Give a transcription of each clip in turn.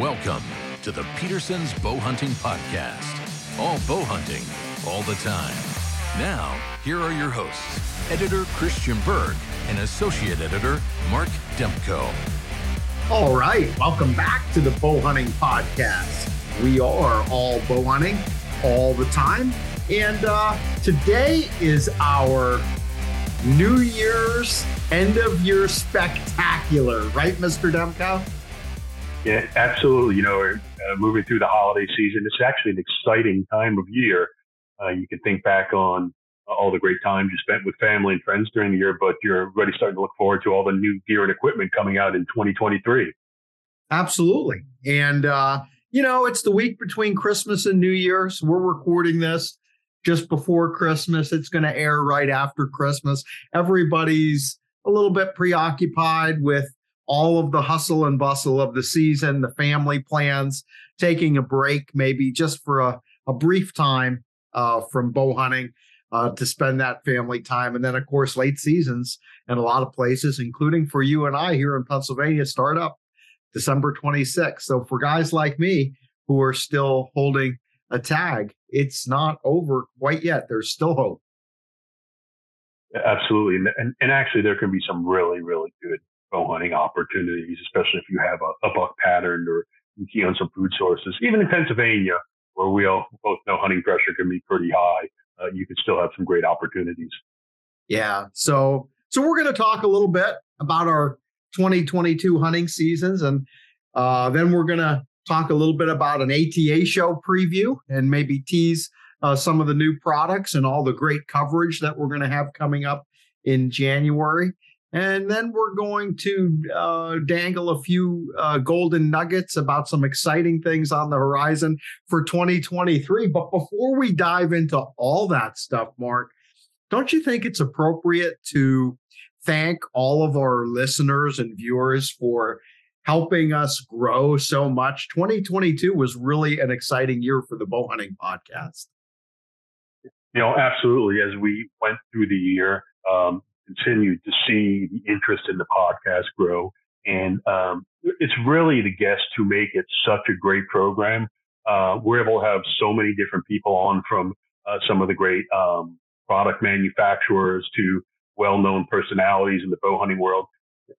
Welcome to the Petersen's Bow Hunting Podcast. All bow hunting, all the time. Now, here are your hosts, editor Christian Berg and associate editor Mark Demko. All right, welcome back to the Bow Hunting Podcast. We are all bow hunting all the time. And uh, today is our New Year's end of year spectacular, right, Mr. Demko? Yeah, absolutely. You know, uh, moving through the holiday season. It's actually an exciting time of year. Uh, you can think back on all the great times you spent with family and friends during the year, but you're already starting to look forward to all the new gear and equipment coming out in 2023. Absolutely. And, uh, you know, it's the week between Christmas and New Year's. We're recording this just before Christmas. It's going to air right after Christmas. Everybody's a little bit preoccupied with all of the hustle and bustle of the season, the family plans, taking a break, maybe just for a, a brief time uh, from bow hunting uh, to spend that family time. And then, of course, late seasons in a lot of places, including for you and I here in Pennsylvania, start up December 26th. So for guys like me who are still holding a tag, it's not over quite yet. There's still hope. Absolutely. And, and actually, there can be some really, really good bow hunting opportunities, especially if you have a, a buck pattern or you key on some food sources. Even in Pennsylvania, where we all both know hunting pressure can be pretty high, uh, you can still have some great opportunities. Yeah. So, so we're going to talk a little bit about our 2022 hunting seasons, and uh, then we're going to talk a little bit about an ATA show preview and maybe tease uh, some of the new products and all the great coverage that we're going to have coming up in January. And then we're going to uh, dangle a few uh, golden nuggets about some exciting things on the horizon for 2023. But before we dive into all that stuff, Mark, don't you think it's appropriate to thank all of our listeners and viewers for helping us grow so much? 2022 was really an exciting year for the bow hunting podcast. You know, absolutely. As we went through the year, um, continued to see the interest in the podcast grow. And um, it's really the guests who make it such a great program. Uh, we're able to have so many different people on from uh, some of the great um, product manufacturers to well-known personalities in the bow hunting world.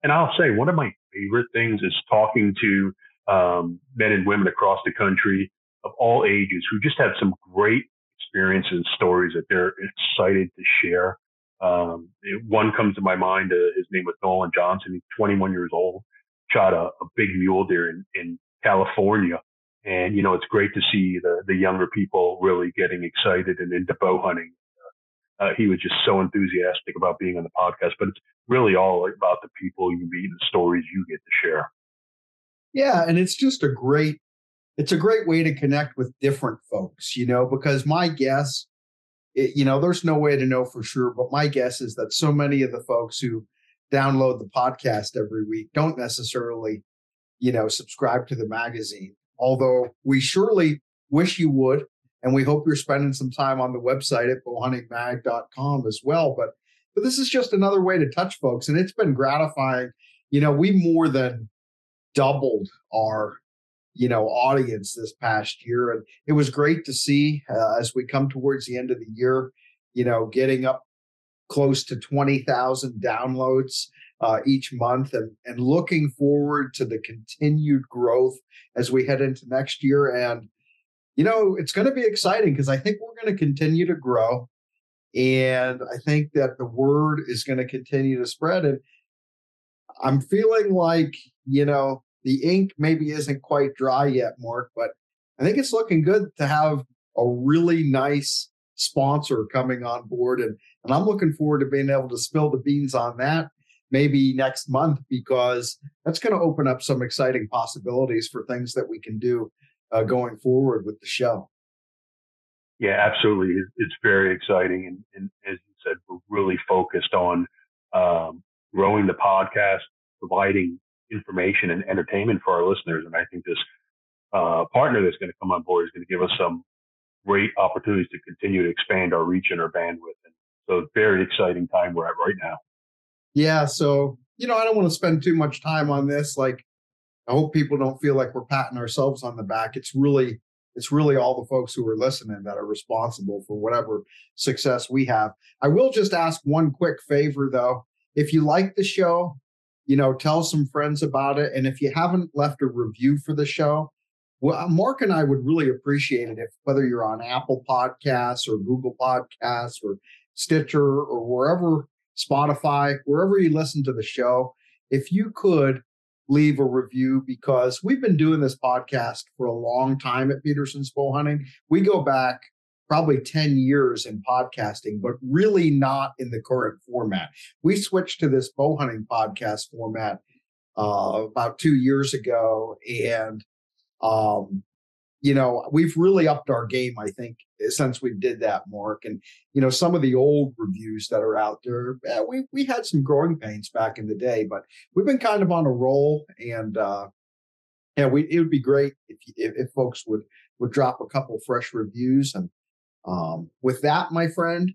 And I'll say one of my favorite things is talking to um, men and women across the country of all ages who just have some great experiences and stories that they're excited to share. Um, one comes to my mind. Uh, his name was Nolan Johnson. He's 21 years old. Shot a, a big mule deer in, in California. And, you know, it's great to see the, the younger people really getting excited and into bow hunting. Uh, he was just so enthusiastic about being on the podcast, but it's really all about the people you meet and the stories you get to share. Yeah. And it's just a great, it's a great way to connect with different folks, you know, because my guess it, you know, there's no way to know for sure, but my guess is that so many of the folks who download the podcast every week don't necessarily, you know, subscribe to the magazine. Although we surely wish you would, and we hope you're spending some time on the website at bowhuntingmag.com as well. But but this is just another way to touch folks, and it's been gratifying. You know, we more than doubled our you know audience this past year and it was great to see uh, as we come towards the end of the year you know getting up close to 20,000 downloads uh, each month and, and looking forward to the continued growth as we head into next year. And you know it's going to be exciting because i think we're going to continue to grow and i think that the word is going to continue to spread and i'm feeling like you know the ink maybe isn't quite dry yet, Mark, but I think it's looking good to have a really nice sponsor coming on board. And, and I'm looking forward to being able to spill the beans on that maybe next month because that's going to open up some exciting possibilities for things that we can do uh, going forward with the show. Yeah, absolutely. It's very exciting. And, and as you said, we're really focused on um, growing the podcast, providing information and entertainment for our listeners. And I think this uh, partner that's going to come on board is going to give us some great opportunities to continue to expand our reach and our bandwidth. And so, very exciting time we're at right now. Yeah. So, you know, I don't want to spend too much time on this. Like, I hope people don't feel like we're patting ourselves on the back. It's really it's really all the folks who are listening that are responsible for whatever success we have. I will just ask one quick favor though. If you like the show, you know, tell some friends about it. And if you haven't left a review for the show, well, uh, Mark and I would really appreciate it if whether you're on Apple Podcasts or Google Podcasts or Stitcher or wherever, Spotify, wherever you listen to the show, if you could leave a review because we've been doing this podcast for a long time at Petersen's Bow Hunting. We go back probably 10 years in podcasting, but really not in the current format. We switched to this bow hunting podcast format uh, about two years ago. And um, you know, we've really upped our game, I think, since we did that, Mark. And, you know, some of the old reviews that are out there, eh, we, we had some growing pains back in the day, but we've been kind of on a roll. And, uh, yeah, we, it would be great if, if, if folks would, would drop a couple fresh reviews. And um, with that, my friend,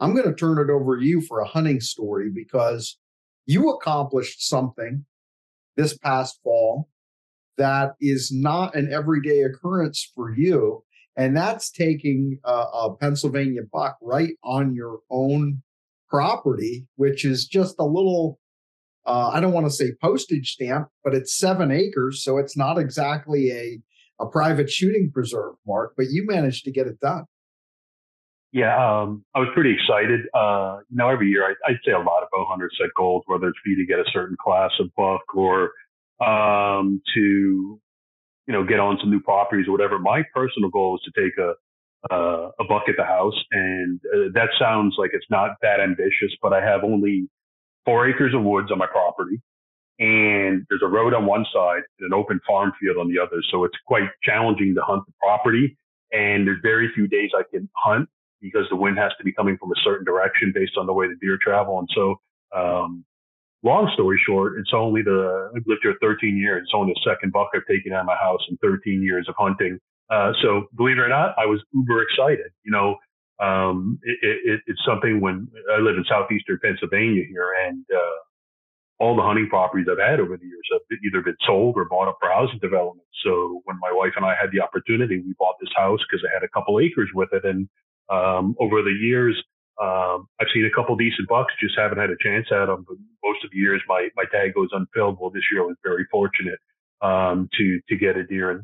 I'm going to turn it over to you for a hunting story because you accomplished something this past fall that is not an everyday occurrence for you. And that's taking a, a Pennsylvania buck right on your own property, which is just a little, uh, I don't want to say postage stamp, but it's seven acres. So it's not exactly a, a private shooting preserve, Mark, but you managed to get it done. Yeah, um, I was pretty excited. Uh, you know, every year I, would say a lot of bow hunters set goals, whether it's for you to get a certain class of buck or um, to you know get on some new properties or whatever. My personal goal is to take a uh, a buck at the house, and uh, that sounds like it's not that ambitious, but I have only four acres of woods on my property, and there's a road on one side and an open farm field on the other, so it's quite challenging to hunt the property. And there's very few days I can hunt because the wind has to be coming from a certain direction based on the way the deer travel. And so, um, long story short, it's only the, I've lived here 13 years. It's only the second buck I've taken out of my house in 13 years of hunting. Uh, so believe it or not, I was uber excited. You know, um, it, it, it's something when I live in southeastern Pennsylvania here and, uh, all the hunting properties I've had over the years have either been sold or bought up for housing development. So when my wife and I had the opportunity, we bought this house because I had a couple acres with it. And um, over the years, um, I've seen a couple decent bucks, just haven't had a chance at them. But most of the years, my my tag goes unfilled. Well, this year I was very fortunate um, to to get a deer. And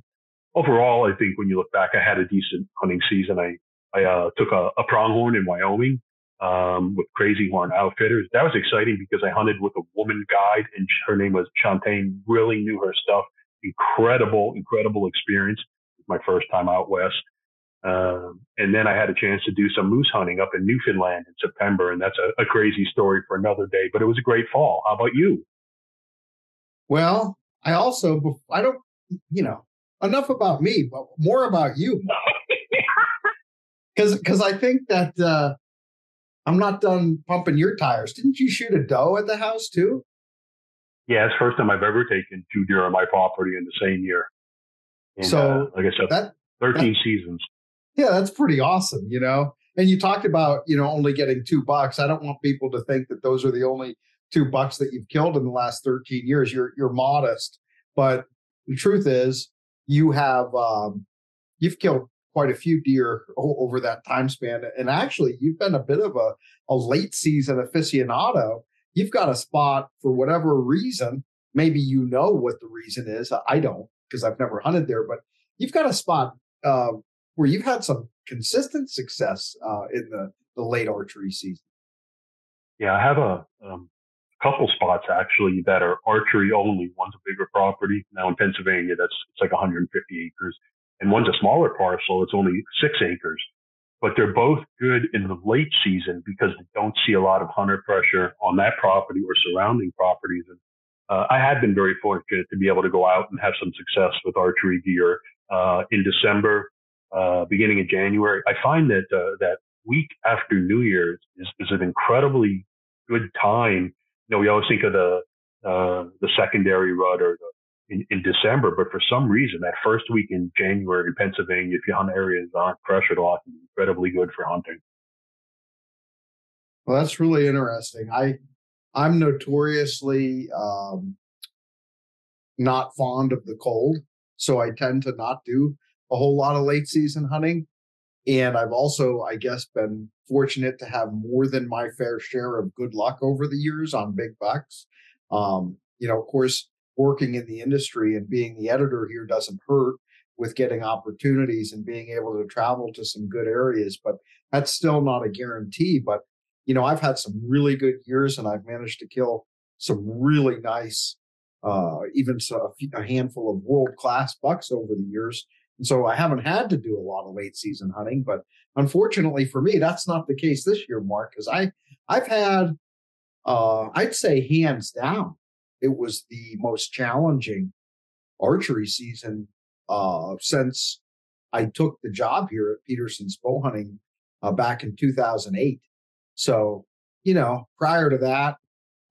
overall, I think when you look back, I had a decent hunting season. I I uh, took a, a, pronghorn in Wyoming um, with Crazy Horn Outfitters. That was exciting because I hunted with a woman guide, and her name was Chantaine. Really knew her stuff. Incredible, incredible experience. My first time out west. Um, and then I had a chance to do some moose hunting up in Newfoundland in September, and that's a, a, crazy story for another day. But it was a great fall. How about you? Well, I also I don't you know enough about me, but more about you. Because because I think that uh, I'm not done pumping your tires. Didn't you shoot a doe at the house too? Yeah, it's the first time I've ever taken two deer on my property in the same year. And, so, uh, like I said, that, 13 that, seasons. Yeah, that's pretty awesome, you know. And you talked about, you know, only getting two bucks. I don't want people to think that those are the only two bucks that you've killed in the last 13 years. You're you're modest, but the truth is, you have um, you've killed quite a few deer over that time span. And actually, you've been a bit of a, a late season aficionado. You've got a spot for whatever reason. Maybe you know what the reason is. I don't because I've never hunted there, but you've got a spot uh, where you've had some consistent success uh, in the, the late archery season. Yeah, I have a um, couple spots actually that are archery only. One's a bigger property now in Pennsylvania. That's it's like 150 acres, and one's a smaller parcel. It's only six acres. But they're both good in the late season because they don't see a lot of hunter pressure on that property or surrounding properties. And uh, I had been very fortunate to be able to go out and have some success with archery gear uh, in December uh, beginning of January. I find that uh, that week after New Year's is, is an incredibly good time. You know, we always think of the uh, the secondary rut or the, in, in December, but for some reason, that first week in January in Pennsylvania, if you hunt areas that aren't pressured a lot, incredibly good for hunting. Well, that's really interesting. I I'm notoriously um, not fond of the cold. So I tend to not do a whole lot of late season hunting. And I've also, I guess, been fortunate to have more than my fair share of good luck over the years on big bucks. Um, you know, of course, working in the industry and being the editor here doesn't hurt with getting opportunities and being able to travel to some good areas, but that's still not a guarantee. But, you know, I've had some really good years and I've managed to kill some really nice, uh, even a handful of world class bucks over the years. And so I haven't had to do a lot of late season hunting, but unfortunately for me, that's not the case this year, Mark, because I, I've had, uh, I'd say hands down, it was the most challenging archery season uh, since I took the job here at Petersen's Bow Hunting uh, back in 2008. So, you know, prior to that,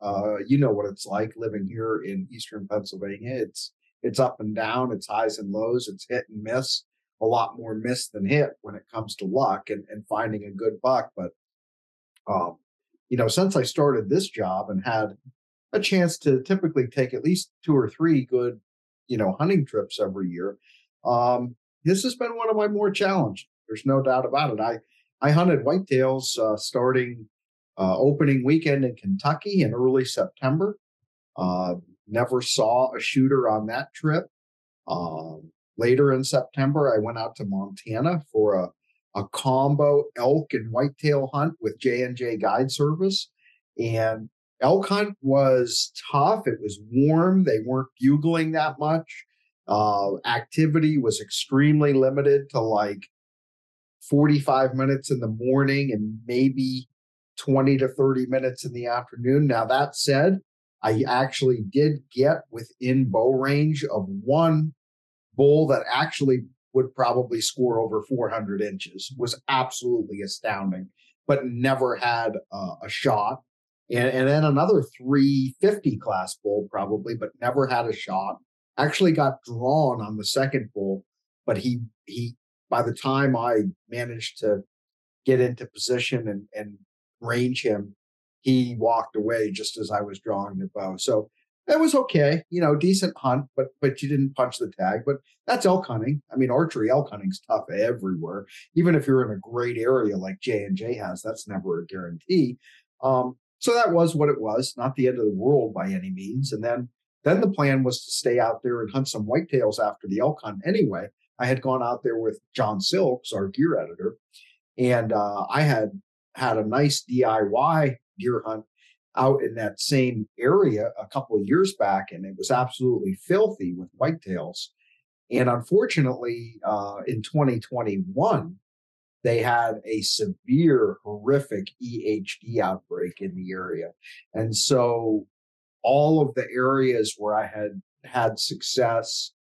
uh, you know what it's like living here in Eastern Pennsylvania. It's it's up and down, it's highs and lows, it's hit and miss. A lot more miss than hit when it comes to luck and, and finding a good buck. But um, you know, since I started this job and had a chance to typically take at least two or three good, you know, hunting trips every year. Um, this has been one of my more challenging. There's no doubt about it. I I hunted whitetails uh, starting uh, opening weekend in Kentucky in early September. Uh, never saw a shooter on that trip. Um, later in September, I went out to Montana for a a combo elk and whitetail hunt with J and J Guide Service, and elk hunt was tough. It was warm. They weren't bugling that much. Uh, activity was extremely limited to like 45 minutes in the morning and maybe 20 to 30 minutes in the afternoon. Now, that said, I actually did get within bow range of one bull that actually would probably score over 400 inches, was absolutely astounding, but never had uh, a shot and, and then another 350 class bull probably, but never had a shot. Actually got drawn on the second bull, but he he by the time I managed to get into position and, and range him, he walked away just as I was drawing the bow. So that was okay, you know, decent hunt, but but you didn't punch the tag. But that's elk hunting. I mean, archery elk hunting's tough everywhere. Even if you're in a great area like J and J has, that's never a guarantee. Um, so that was what it was, not the end of the world by any means. And then then the plan was to stay out there and hunt some whitetails after the elk hunt anyway. I had gone out there with John Silks, our gear editor, and uh, I had had a nice DIY deer hunt out in that same area a couple of years back, and it was absolutely filthy with whitetails. And unfortunately, uh, in 2021, they had a severe, horrific EHD outbreak in the area. And so all of the areas where I had had success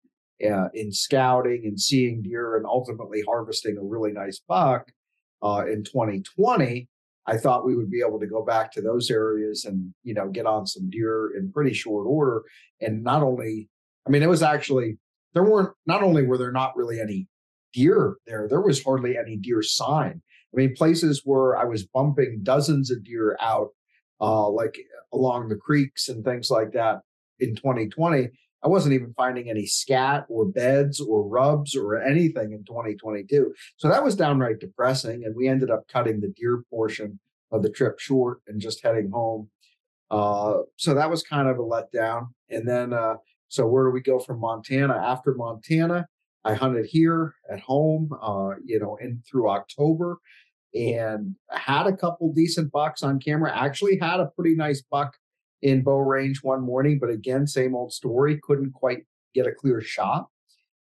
uh, in scouting and seeing deer and ultimately harvesting a really nice buck uh, in 2020, I thought we would be able to go back to those areas and, you know, get on some deer in pretty short order. And not only, I mean, it was actually, there weren't, not only were there not really any deer there. There was hardly any deer sign. I mean, places where I was bumping dozens of deer out, uh, like along the creeks and things like that in 2020. I wasn't even finding any scat or beds or rubs or anything in 2022. So that was downright depressing. And we ended up cutting the deer portion of the trip short and just heading home. Uh, so that was kind of a letdown. And then, uh, so where do we go from Montana? After Montana, I hunted here at home, uh, you know, in through October, and had a couple decent bucks on camera. Actually, had a pretty nice buck in bow range one morning, but again, same old story. Couldn't quite get a clear shot.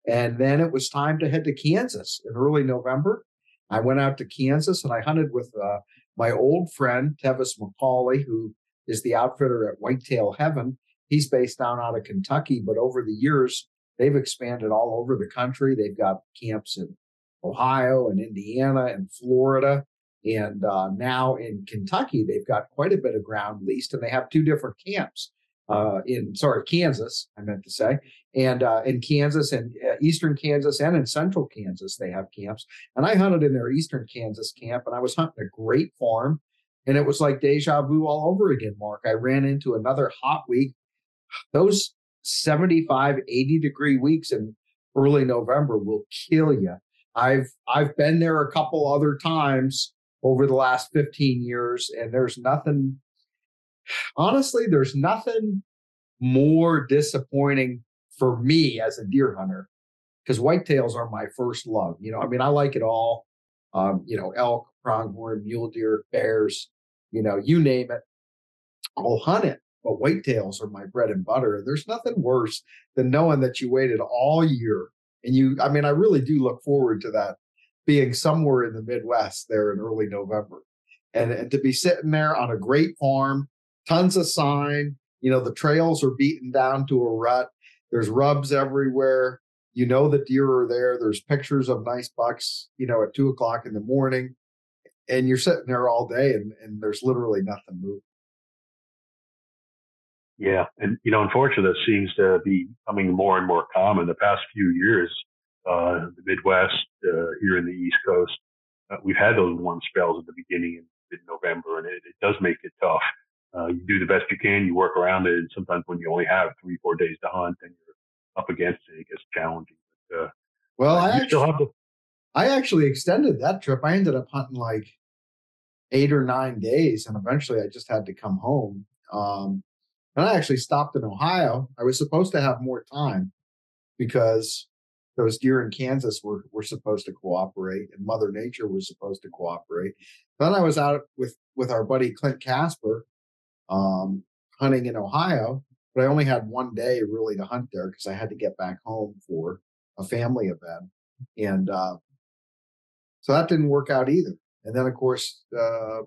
And then it was time to head to Kansas in early November. I went out to Kansas and I hunted with uh, my old friend Tevis McCauley, who is the outfitter at Whitetail Heaven. He's based down out of Kentucky, but over the years they've expanded all over the country. They've got camps in Ohio and Indiana and Florida. And uh, now in Kentucky, they've got quite a bit of ground leased, and they have two different camps uh, in sorry Kansas, I meant to say, and uh, in Kansas and uh, eastern Kansas and in central Kansas they have camps. And I hunted in their eastern Kansas camp, and I was hunting a great farm, and it was like deja vu all over again. Mark, I ran into another hot week. Those 75, 80 degree weeks in early November will kill you. I've I've been there a couple other times over the last 15 years, and there's nothing honestly, there's nothing more disappointing for me as a deer hunter because whitetails are my first love. You know, I mean, I like it all. Um, you know, elk, pronghorn, mule deer, bears, you know, you name it. I'll hunt it. But whitetails are my bread and butter. There's nothing worse than knowing that you waited all year. And you, I mean, I really do look forward to that being somewhere in the Midwest there in early November. And, and to be sitting there on a great farm, tons of sign, you know, the trails are beaten down to a rut. There's rubs everywhere. You know the deer are there. There's pictures of nice bucks, you know, at two o'clock in the morning. And you're sitting there all day and, and there's literally nothing moving. Yeah. And, you know, unfortunately, that seems to be becoming more and more common the past few years. Uh, the Midwest, uh, here in the East Coast, uh, we've had those warm spells at the beginning in November, and it, it does make it tough uh, you do the best you can, you work around it. And sometimes when you only have three, four days to hunt and you're up against it, it gets challenging. But, uh, well, I actually, I actually extended that trip. I ended up hunting like eight or nine days, and eventually I just had to come home. Um, and I actually stopped in Ohio. I was supposed to have more time because those deer in Kansas were were supposed to cooperate, and Mother Nature was supposed to cooperate. Then I was out with with our buddy Clint Casper, um, hunting in Ohio, but I only had one day really to hunt there because I had to get back home for a family event. And uh, so that didn't work out either. And then, of course, uh,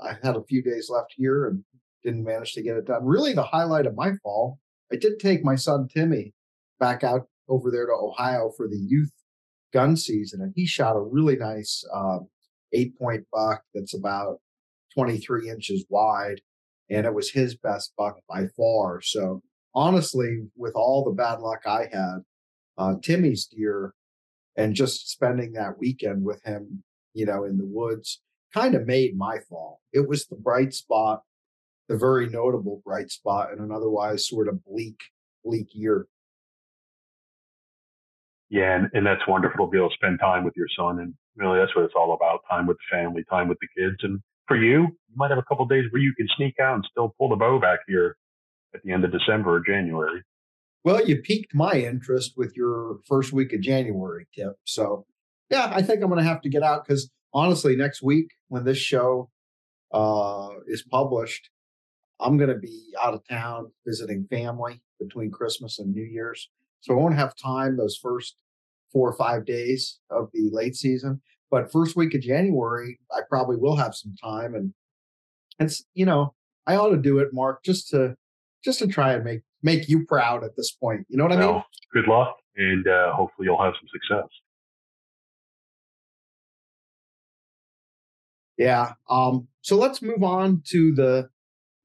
I had a few days left here and didn't manage to get it done. Really, the highlight of my fall, I did take my son Timmy back out over there to Ohio for the youth gun season, and he shot a really nice uh, eight point buck that's about 23 inches wide and it was his best buck by far. So honestly, with all the bad luck I had, uh, Timmy's deer and just spending that weekend with him, you know, in the woods kind of made my fall. It was the bright spot, the very notable bright spot in an otherwise sort of bleak, bleak year. Yeah, and, and that's wonderful to be able to spend time with your son. And really, that's what it's all about time with the family, time with the kids. And for you, you might have a couple days where you can sneak out and still pull the bow back here at the end of December or January. Well, you piqued my interest with your first week of January tip. So, yeah, I think I'm going to have to get out because honestly, next week when this show uh, is published, I'm going to be out of town visiting family between Christmas and New Year's. So I won't have time those first four or five days of the late season. But first week of January, I probably will have some time, and it's you know I ought to do it, Mark, just to just to try and make make you proud at this point. You know what I mean? Good luck, and uh, hopefully you'll have some success. Yeah. Um, so let's move on to the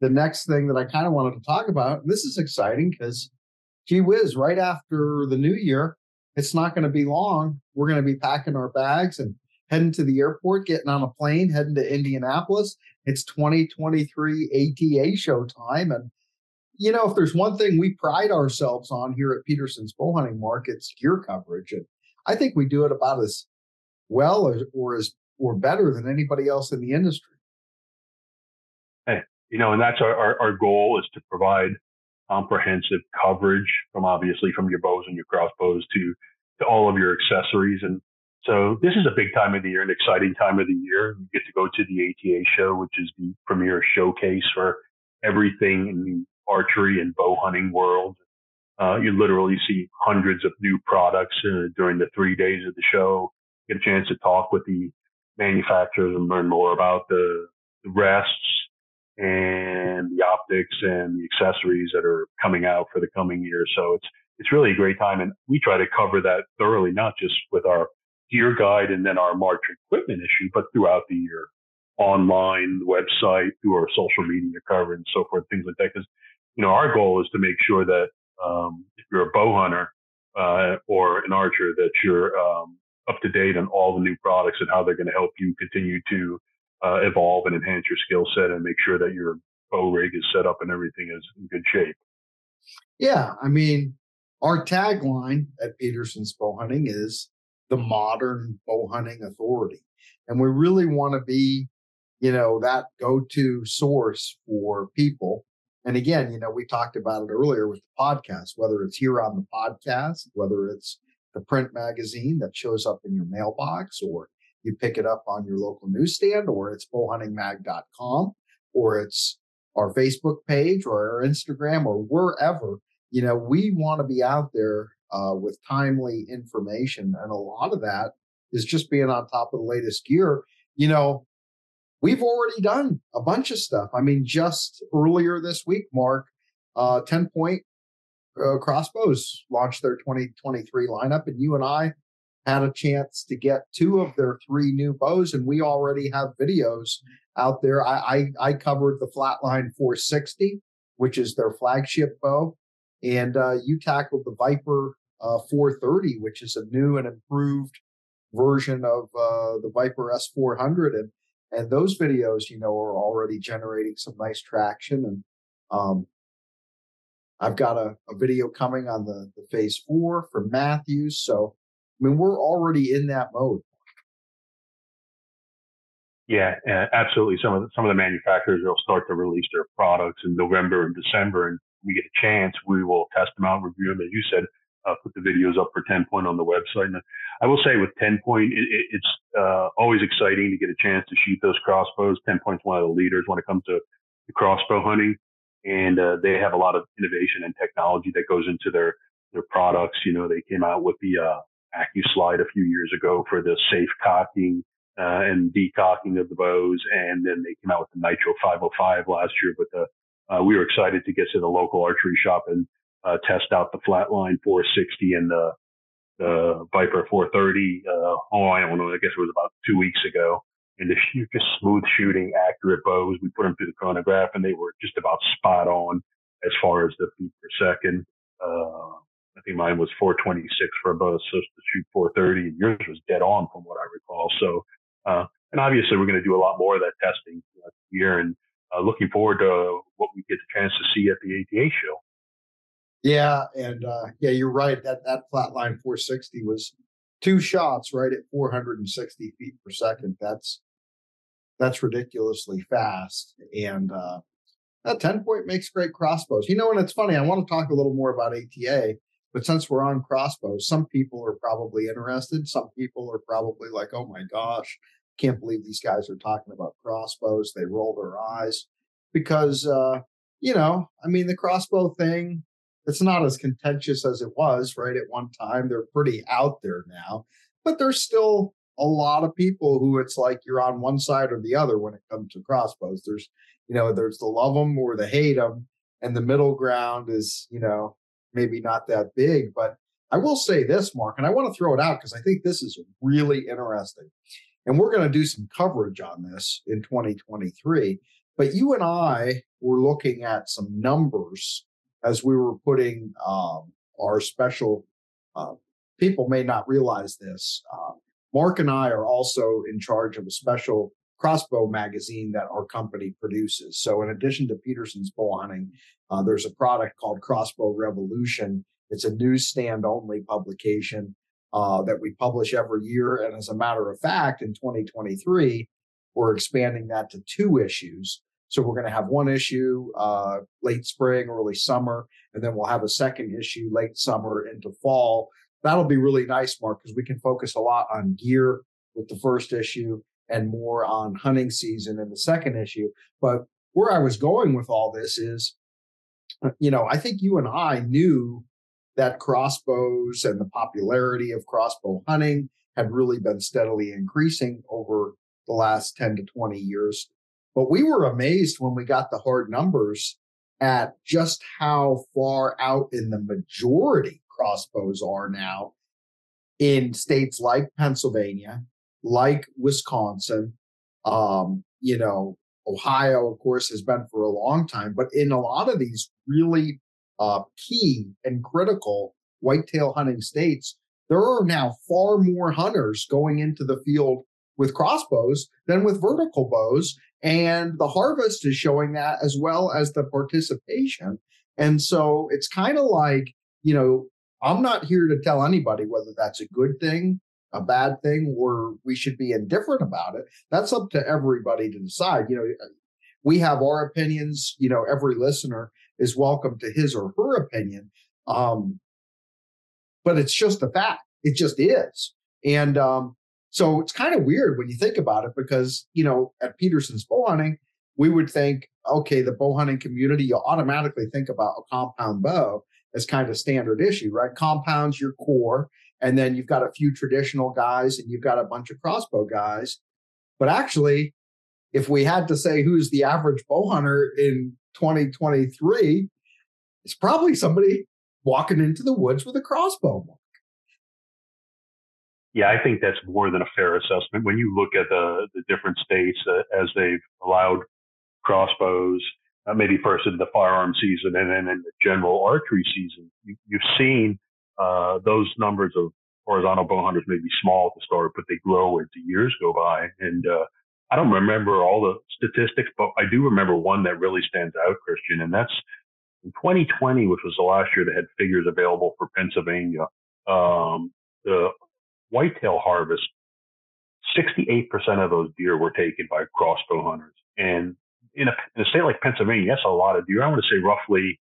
the next thing that I kind of wanted to talk about. And this is exciting because, gee whiz, right after the new year, it's not going to be long. We're going to be packing our bags and heading to the airport, getting on a plane, heading to Indianapolis. It's 2023 ATA show time. And, you know, if there's one thing we pride ourselves on here at Petersen's Bow Hunting Markets, gear coverage. And I think we do it about as well or, or as or better than anybody else in the industry. Hey, you know, and that's our, our, our goal is to provide comprehensive coverage from obviously from your bows and your crossbows to to all of your accessories and so this is a big time of the year, an exciting time of the year. You get to go to the ATA show, which is the premier showcase for everything in the archery and bow hunting world. Uh, you literally see hundreds of new products uh, during the three days of the show. Get a chance to talk with the manufacturers and learn more about the, the rests and the optics and the accessories that are coming out for the coming year. So it's it's really a great time, and we try to cover that thoroughly, not just with our gear guide and then our March equipment issue, but throughout the year, online, the website, through our social media coverage, and so forth, things like that. Because, you know, our goal is to make sure that um, if you're a bow hunter uh, or an archer, that you're um, up to date on all the new products and how they're going to help you continue to uh, evolve and enhance your skill set and make sure that your bow rig is set up and everything is in good shape. Yeah, I mean, our tagline at Petersen's Bow Hunting is the modern bow hunting authority. And we really want to be, you know, that go to source for people. And again, you know, we talked about it earlier with the podcast, whether it's here on the podcast, whether it's the print magazine that shows up in your mailbox, or you pick it up on your local newsstand, or it's bowhuntingmag.com, or it's our Facebook page or our Instagram or wherever. You know, we want to be out there uh, with timely information. And a lot of that is just being on top of the latest gear. You know, we've already done a bunch of stuff. I mean, just earlier this week, Mark, uh, 10 point uh, crossbows launched their 2023 lineup, and you and I had a chance to get two of their three new bows, and we already have videos out there. I, I, I covered the Flatline 460, which is their flagship bow, and uh, you tackled the Viper uh, 430, which is a new and improved version of uh, the Viper S400, and and those videos, you know, are already generating some nice traction. And um, I've got a, a video coming on the the Phase Four from Mathews, so mean, we're already in that mode. Yeah, absolutely. Some of the, some of the manufacturers will start to release their products in November and December, and we get a chance, we will test them out, review them, as you said, uh, put the videos up for 10 point on the website. And I will say with 10 point, it, it's uh, always exciting to get a chance to shoot those crossbows. 10 point's one of the leaders when it comes to, to crossbow hunting. And uh, they have a lot of innovation and technology that goes into their, their products. You know, they came out with the uh, ACUslide a few years ago for the safe cocking uh, and decocking of the bows. And then they came out with the Nitro 505 last year. But the, uh, we were excited to get to the local archery shop and uh, test out the flatline 460 and the, the Viper 430. Uh, oh, I don't know. I guess it was about two weeks ago. And the just smooth shooting, accurate bows. We put them through the chronograph and they were just about spot on as far as the feet per second. Uh, think mine was 426 for about a shoot 430 and yours was dead on from what I recall. So, uh, and obviously we're going to do a lot more of that testing here and uh, looking forward to what we get the chance to see at the ATA show. Yeah, and uh, yeah, you're right. That that flatline 460 was two shots right at 460 feet per second. That's that's ridiculously fast, and uh, that 10 point makes great crossbows. You know, and it's funny. I want to talk a little more about ATA, but since we're on crossbows, some people are probably interested. Some people are probably like, "Oh my gosh, can't believe these guys are talking about crossbows." They roll their eyes because, uh, you know, I mean, the crossbow thing it's not as contentious as it was, right? At one time, they're pretty out there now, but there's still a lot of people who it's like you're on one side or the other when it comes to crossbows. There's, you know, there's the love them or the hate them, and the middle ground is, you know, maybe not that big. But I will say this, Mark, and I want to throw it out because I think this is really interesting. And we're going to do some coverage on this in 2023. But you and I were looking at some numbers as we were putting um, our special, uh, people may not realize this. Uh, Mark and I are also in charge of a special crossbow magazine that our company produces. So, in addition to Petersen's bow hunting, uh, there's a product called Crossbow Revolution. It's a newsstand only publication uh, that we publish every year. And as a matter of fact, in 2023, we're expanding that to two issues. So we're going to have one issue uh, late spring, early summer, and then we'll have a second issue late summer into fall. That'll be really nice, Mark, because we can focus a lot on gear with the first issue and more on hunting season in the second issue. But where I was going with all this is, uh, you know, I think you and I knew that crossbows and the popularity of crossbow hunting had really been steadily increasing over the last 10 to 20 years. But we were amazed when we got the hard numbers at just how far out in the majority crossbows are now in states like Pennsylvania, like Wisconsin, um, you know, Ohio, of course, has been for a long time, but in a lot of these really uh, key and critical whitetail hunting states, there are now far more hunters going into the field with crossbows than with vertical bows. And the harvest is showing that as well as the participation. And so it's kind of like, you know, I'm not here to tell anybody whether that's a good thing, a bad thing, or we should be indifferent about it. That's up to everybody to decide. You know, we have our opinions. You know, every listener is welcome to his or her opinion. Um, but it's just a fact. It just is. And um, so it's kind of weird when you think about it because, you know, at Petersen's bow hunting, we would think, okay, the bow hunting community, you automatically think about a compound bow as kind of standard issue, right? Compounds your core, and then you've got a few traditional guys and you've got a bunch of crossbow guys. But actually, if we had to say who's the average bow hunter in 2023, it's probably somebody walking into the woods with a crossbow. Yeah, I think that's more than a fair assessment. When you look at the, the different states uh, as they've allowed crossbows, uh, maybe first in the firearm season and then in the general archery season, you, have seen uh, those numbers of horizontal bow hunters may be small at the start, but they grow as the years go by. And uh, I don't remember all the statistics, but I do remember one that really stands out, Christian, and that's in 2020, which was the last year that had figures available for Pennsylvania. Um, the whitetail harvest, 68% of those deer were taken by crossbow hunters. And in a, in a state like Pennsylvania, that's a lot of deer. I want to say roughly,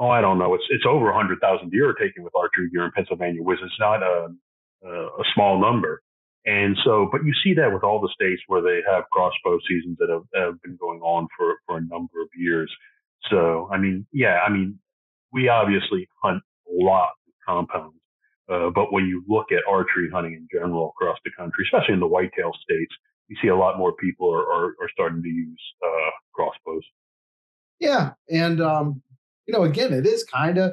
oh, I don't know, it's it's over 100,000 deer taken with archery deer in Pennsylvania, which is not a, a, a small number. And so, but you see that with all the states where they have crossbow seasons that have, have been going on for, for a number of years. So, I mean, yeah, I mean, we obviously hunt a lot of compounds. Uh, but when you look at archery hunting in general across the country, especially in the whitetail states, you see a lot more people are, are, are starting to use uh, crossbows. Yeah, and um, you know, again, it is kind of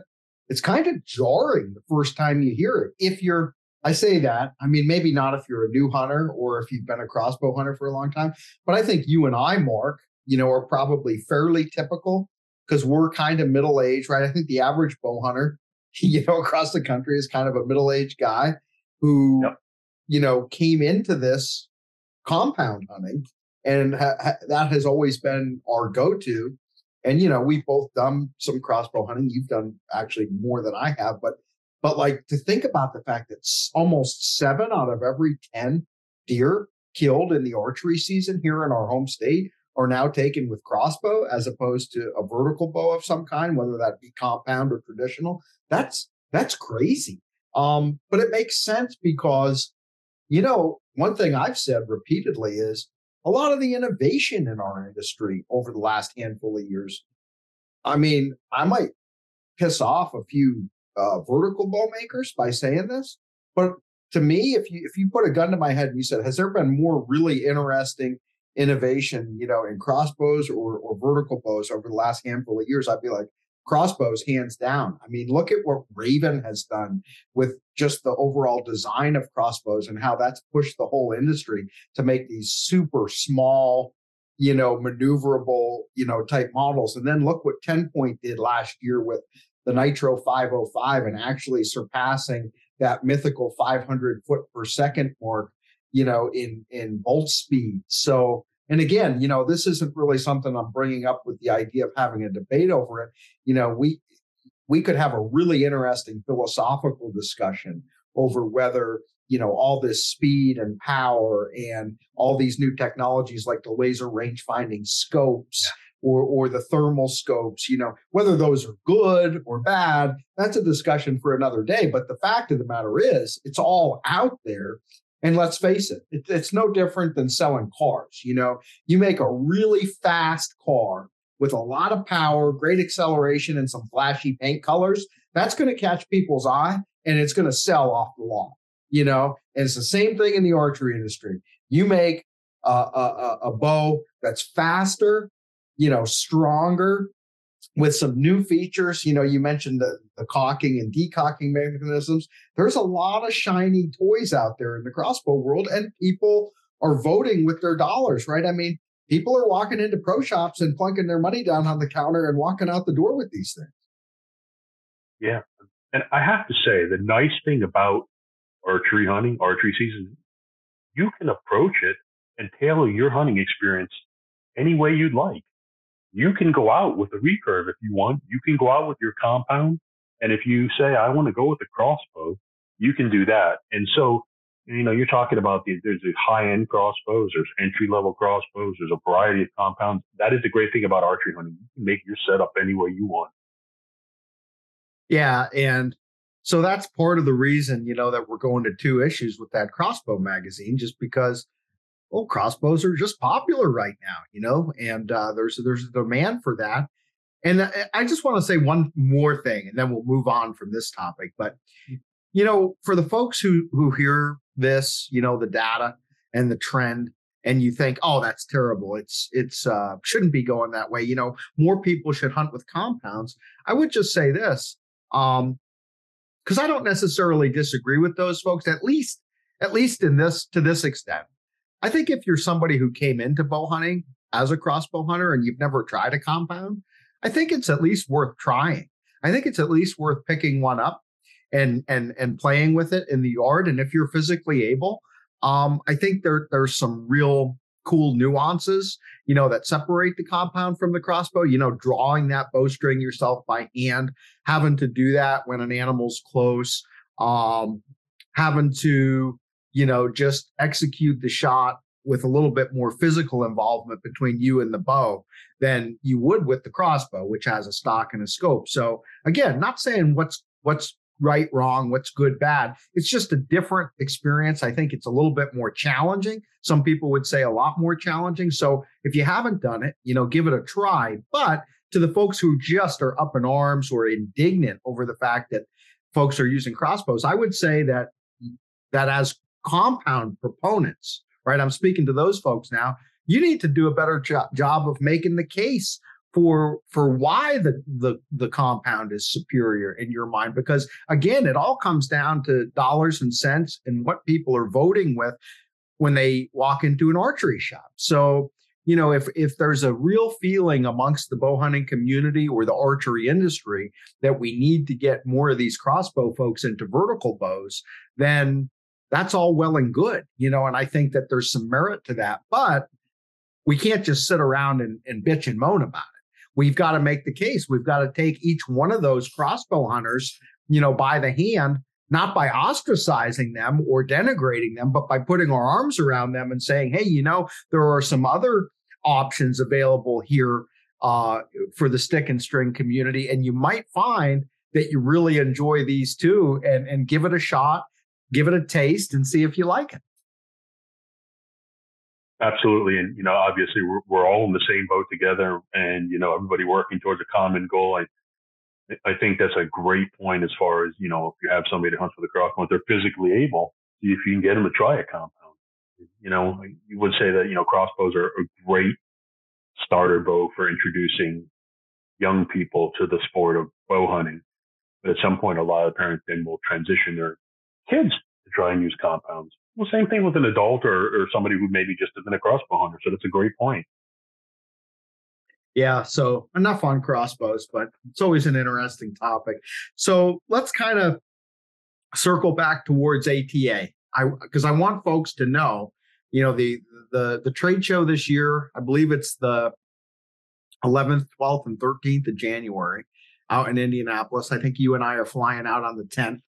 it's kind of jarring the first time you hear it. If you're, I say that, I mean, maybe not if you're a new hunter or if you've been a crossbow hunter for a long time, but I think you and I, Mark, you know, are probably fairly typical because we're kind of middle aged, right? I think the average bow hunter, you know, across the country is kind of a middle aged guy who, yep. you know, came into this compound hunting, and ha- ha- that has always been our go-to. And you know, we've both done some crossbow hunting. You've done actually more than I have, but but like to think about the fact that almost seven out of every ten deer killed in the archery season here in our home state are now taken with crossbow as opposed to a vertical bow of some kind, whether that be compound or traditional. That's that's crazy. Um, but it makes sense because you know, one thing I've said repeatedly is a lot of the innovation in our industry over the last handful of years. I mean, I might piss off a few uh, vertical bow makers by saying this, but to me, if you if you put a gun to my head and you said, "Has there been more really interesting innovation, you know, in crossbows or or vertical bows over the last handful of years?" I'd be like, crossbows hands down. I mean, look at what Raven has done with just the overall design of crossbows and how that's pushed the whole industry to make these super small, you know, maneuverable, you know, type models. And then look what 10 Point did last year with the Nitro 505 and actually surpassing that mythical 500 foot per second mark, you know, in in bolt speed. So and again, you know, this isn't really something I'm bringing up with the idea of having a debate over it. You know, we we could have a really interesting philosophical discussion over whether you know all this speed and power and all these new technologies like the laser range finding scopes yeah. or or the thermal scopes you know whether those are good or bad that's a discussion for another day but the fact of the matter is it's all out there and let's face it, it, it's no different than selling cars. You know, you make a really fast car with a lot of power, great acceleration, and some flashy paint colors. That's going to catch people's eye and it's going to sell off the lot. You know, and it's the same thing in the archery industry. You make a, a, a bow that's faster, you know, stronger, with some new features. You know, you mentioned the, the cocking and decocking mechanisms. There's a lot of shiny toys out there in the crossbow world, and people are voting with their dollars, right? I mean, people are walking into pro shops and plunking their money down on the counter and walking out the door with these things. Yeah. And I have to say, the nice thing about archery hunting, archery season, you can approach it and tailor your hunting experience any way you'd like you can go out with a recurve if you want. You can go out with your compound. And if you say, I want to go with a crossbow, you can do that. And so, you know, you're talking about the, there's the high end crossbows, there's entry level crossbows, there's a variety of compounds. That is the great thing about archery hunting. You can make your setup any way you want. Yeah. And so that's part of the reason, you know, that we're going to two issues with that crossbow magazine, just because well, crossbows are just popular right now, you know, and uh, there's there's a demand for that. And uh, I just want to say one more thing, and then we'll move on from this topic. But you know, for the folks who who hear this, you know, the data and the trend, and you think, oh, that's terrible. It's it's uh, shouldn't be going that way. You know, more people should hunt with compounds. I would just say this, um, because I don't necessarily disagree with those folks. At least, at least in this to this extent I think if you're somebody who came into bow hunting as a crossbow hunter and you've never tried a compound, I think it's at least worth trying. I think it's at least worth picking one up and and and playing with it in the yard. And if you're physically able, um, I think there there's some real cool nuances, you know, that separate the compound from the crossbow. You know, drawing that bowstring yourself by hand, having to do that when an animal's close, um, having to you know, just execute the shot with a little bit more physical involvement between you and the bow than you would with the crossbow, which has a stock and a scope. So again, not saying what's what's right, wrong, what's good, bad. It's just a different experience. I think it's a little bit more challenging. Some people would say a lot more challenging. So if you haven't done it, you know, give it a try. But to the folks who just are up in arms or indignant over the fact that folks are using crossbows, I would say that that as compound proponents, right? I'm speaking to those folks now. You need to do a better jo- job of making the case for for why the, the the compound is superior in your mind because again it all comes down to dollars and cents and what people are voting with when they walk into an archery shop so you know if if there's a real feeling amongst the bow hunting community or the archery industry that we need to get more of these crossbow folks into vertical bows then that's all well and good, you know, and I think that there's some merit to that. But we can't just sit around and, and bitch and moan about it. We've got to make the case. We've got to take each one of those crossbow hunters, you know, by the hand, not by ostracizing them or denigrating them, but by putting our arms around them and saying, hey, you know, there are some other options available here uh, for the stick and string community. And you might find that you really enjoy these too and, and give it a shot give it a taste and see if you like it. Absolutely. And, you know, obviously we're, we're all in the same boat together and, you know, everybody working towards a common goal. I, I think that's a great point as far as, you know, if you have somebody that hunts with a crossbow, they're physically able, see if you can get them to try a compound. You know, you would say that, you know, crossbows are a great starter bow for introducing young people to the sport of bow hunting. But at some point, a lot of parents then will transition their kids to try and use compounds. Well, same thing with an adult or, or somebody who maybe just isn't a crossbow hunter. So that's a great point. Yeah, so enough on crossbows, but it's always an interesting topic. So let's kind of circle back towards ATA. I because I want folks to know, you know, the the the trade show this year, I believe it's the 11th, 12th, and 13th of January out in Indianapolis. I think you and I are flying out on the 10th.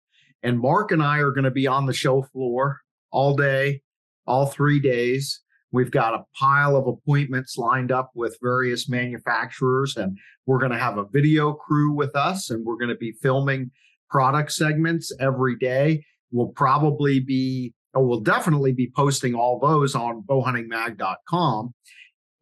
And Mark and I are going to be on the show floor all day, all three days. We've got a pile of appointments lined up with various manufacturers, and we're going to have a video crew with us, and we're going to be filming product segments every day. We'll probably be, or we'll definitely be posting all those on bowhuntingmag.com.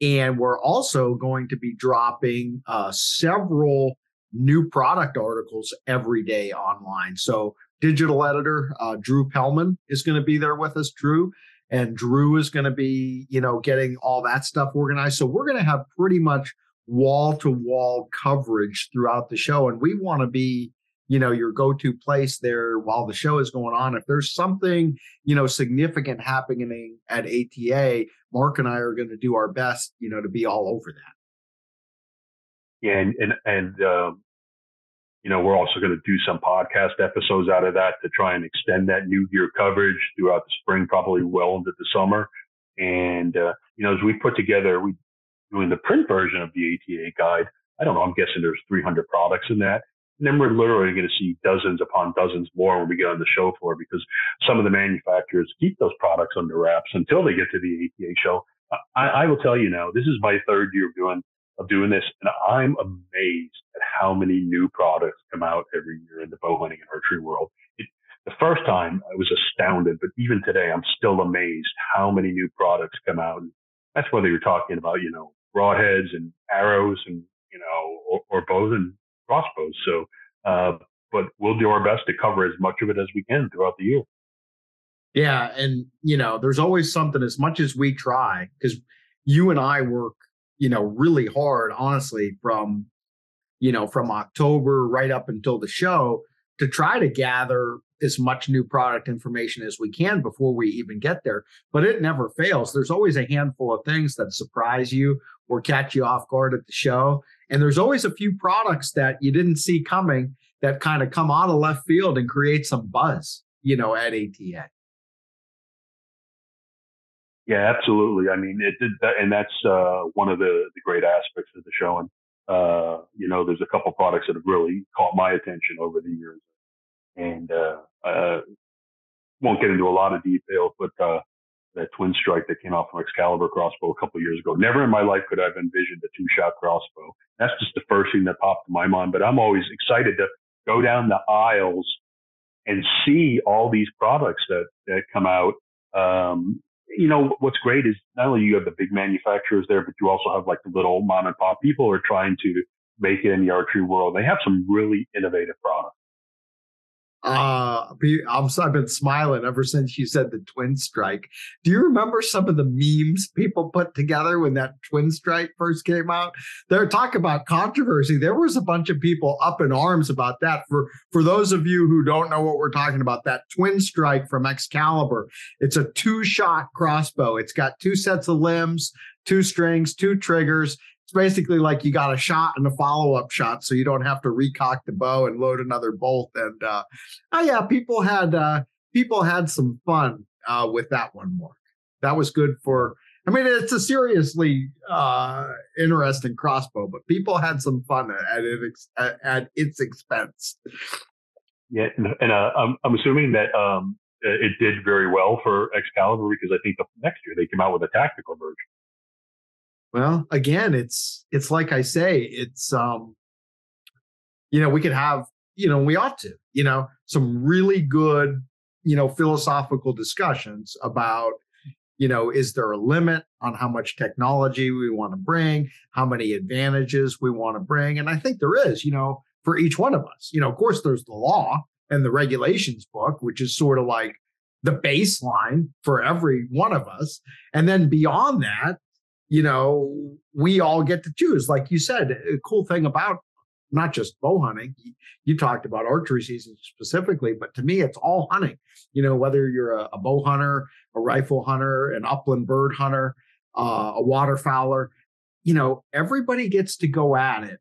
And we're also going to be dropping uh, several new product articles every day online. So digital editor uh, Drew Pellman is going to be there with us. Drew and Drew is going to be, you know, getting all that stuff organized. So we're going to have pretty much wall to wall coverage throughout the show, and we want to be, you know, your go to place there while the show is going on. If there's something, you know, significant happening at ATA, Mark and I are going to do our best, you know, to be all over that. Yeah, and and, and um, you know, we're also going to do some podcast episodes out of that to try and extend that new gear coverage throughout the spring, probably well into the summer. And, uh, you know, as we put together, we, doing the print version of the ATA guide, I don't know, I'm guessing there's 300 products in that. And then we're literally going to see dozens upon dozens more when we get on the show floor because some of the manufacturers keep those products under wraps until they get to the ATA show. I, I will tell you now, this is my third year doing of doing this, and I'm amazed at how many new products come out every year in the bow hunting and archery world. It, the first time I was astounded, but even today I'm still amazed how many new products come out. And that's whether you're talking about you know broadheads and arrows and you know or, or bows and crossbows. So, uh, but we'll do our best to cover as much of it as we can throughout the year. Yeah, and you know, there's always something as much as we try because you and I work, you know, really hard, honestly, from you know, from October right up until the show to try to gather as much new product information as we can before we even get there. But it never fails. There's always a handful of things that surprise you or catch you off guard at the show. And there's always a few products that you didn't see coming that kind of come out of left field and create some buzz, you know, at ATA. Yeah, absolutely. I mean, it did and that's uh, one of the, the great aspects of the show. And uh, you know, there's a couple products that have really caught my attention over the years, and uh, uh, won't get into a lot of detail, but uh, that twin strike that came out from Excalibur crossbow a couple years ago. Never in my life could I have envisioned a two shot crossbow. That's just the first thing that popped in my mind. But I'm always excited to go down the aisles and see all these products that that come out. Um, you know what's great is not only you have the big manufacturers there, but you also have like the little mom and pop people who are trying to make it in the archery world. They have some really innovative products. Uh, I'm I've been smiling ever since you said the twin strike. Do you remember some of the memes people put together when that twin strike first came out? They're talking about controversy. There was a bunch of people up in arms about that. For for those of you who don't know what we're talking about, that twin strike from Excalibur, it's a two shot crossbow. It's got two sets of limbs, two strings, two triggers, it's basically like you got a shot and a follow up shot, so you don't have to recock the bow and load another bolt. And uh, oh yeah, people had uh, people had some fun uh, with that one, Mark. That was good for. I mean, it's a seriously uh, interesting crossbow, but people had some fun at it at, at its expense. Yeah, and, uh, I'm, I'm assuming that um, it did very well for Excalibur because I think the next year they came out with a tactical version. Well, again, it's it's like I say, it's um, you know, we could have, you know, we ought to, you know, some really good, you know, philosophical discussions about, you know, is there a limit on how much technology we want to bring, how many advantages we want to bring, and I think there is, you know, for each one of us. You know, of course, there's the law and the regulations book, which is sort of like the baseline for every one of us. And then beyond that, you know, we all get to choose. Like you said, a cool thing about not just bow hunting, you talked about archery season specifically, but to me, it's all hunting. You know, whether you're a, a bow hunter, a rifle hunter, an upland bird hunter, uh, a waterfowler, you know, everybody gets to go at it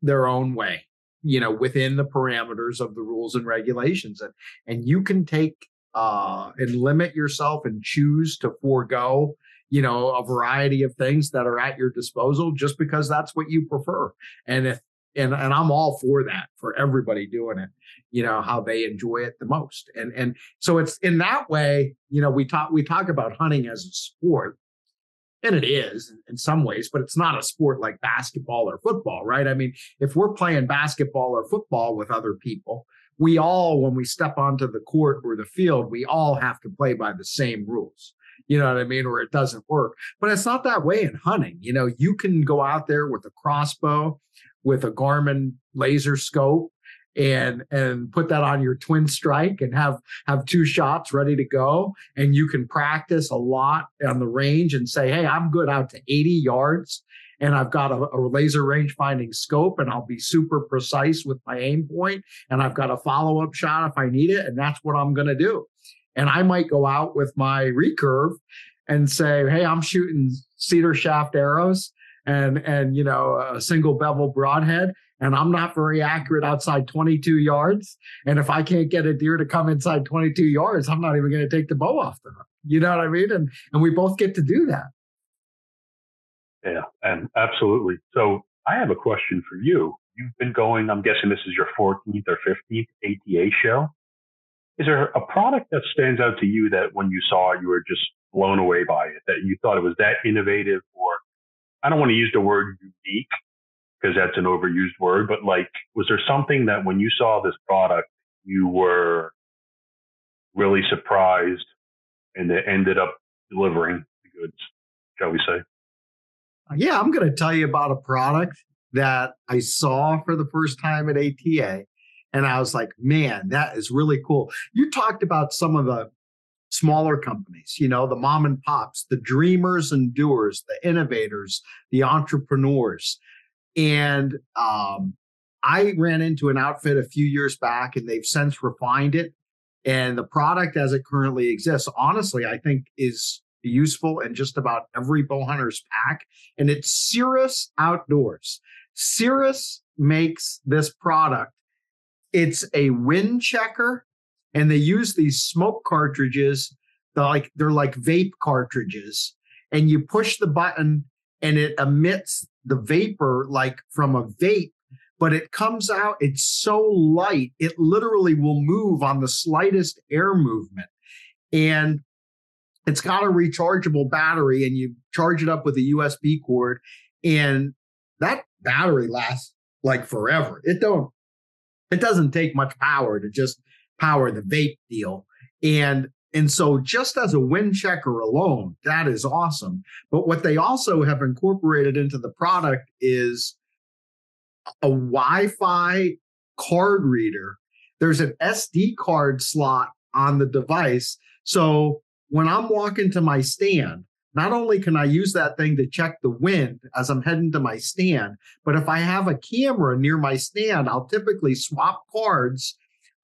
their own way, you know, within the parameters of the rules and regulations. And, and you can take uh, and limit yourself and choose to forego you know, a variety of things that are at your disposal just because that's what you prefer. And if and and I'm all for that for everybody doing it, you know, how they enjoy it the most. And and so it's in that way, you know, we talk we talk about hunting as a sport. And it is in some ways, but it's not a sport like basketball or football, right? I mean, if we're playing basketball or football with other people, we all, when we step onto the court or the field, we all have to play by the same rules you know what I mean, or it doesn't work. But it's not that way in hunting. You know, you can go out there with a crossbow, with a Garmin laser scope, and and put that on your twin strike and have have two shots ready to go and you can practice a lot on the range and say hey i'm good out to 80 yards and i've got a, a laser range finding scope and i'll be super precise with my aim point and i've got a follow-up shot if i need it and that's what i'm going to do and I might go out with my recurve and say, "Hey, I'm shooting cedar shaft arrows and and you know a single bevel broadhead." And I'm not very accurate outside 22 yards. And if I can't get a deer to come inside 22 yards, I'm not even going to take the bow off the. You know what I mean? And and we both get to do that. Yeah, and absolutely. So I have a question for you. You've been going, I'm guessing this is your 14th or 15th ATA show. Is there a product that stands out to you that when you saw it, you were just blown away by it, that you thought it was that innovative or I don't want to use the word unique because that's an overused word, but like, was there something that when you saw this product, you were really surprised and it ended up delivering the goods, shall we say? Yeah, I'm going to tell you about a product that I saw for the first time at ATA. And I was like, man, that is really cool. You talked about some of the smaller companies, you know, the mom and pops, the dreamers and doers, the innovators, the entrepreneurs. And um, I ran into an outfit a few years back and they've since refined it. And the product as it currently exists, honestly, I think is useful in just about every bow hunter's pack. And it's Cirrus Outdoors. Cirrus makes this product. It's a wind checker, and they use these smoke cartridges. They're like they're like vape cartridges, and you push the button, and it emits the vapor like from a vape. But it comes out. It's so light, it literally will move on the slightest air movement, and it's got a rechargeable battery, and you charge it up with a USB cord, and that battery lasts like forever. It don't it doesn't take much power to just power the vape deal. And and so just as a wind checker alone, that is awesome. But what they also have incorporated into the product is a Wi-Fi card reader. There's an SD card slot on the device. So when I'm walking to my stand, not only can I use that thing to check the wind as I'm heading to my stand, but if I have a camera near my stand, I'll typically swap cards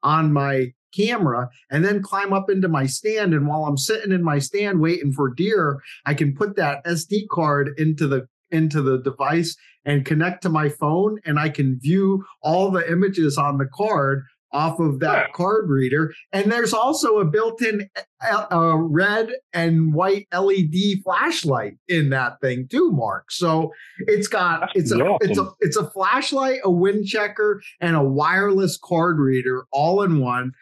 on my camera and then climb up into my stand. And while I'm sitting in my stand waiting for deer, I can put that SD card into the into the device and connect to my phone and I can view all the images on the card off of that yeah. card reader. And there's also a built-in uh, uh red and white LED flashlight in that thing too, Mark. So it's got That's it's awesome. a it's a it's a flashlight, a wind checker, and a wireless card reader all in one.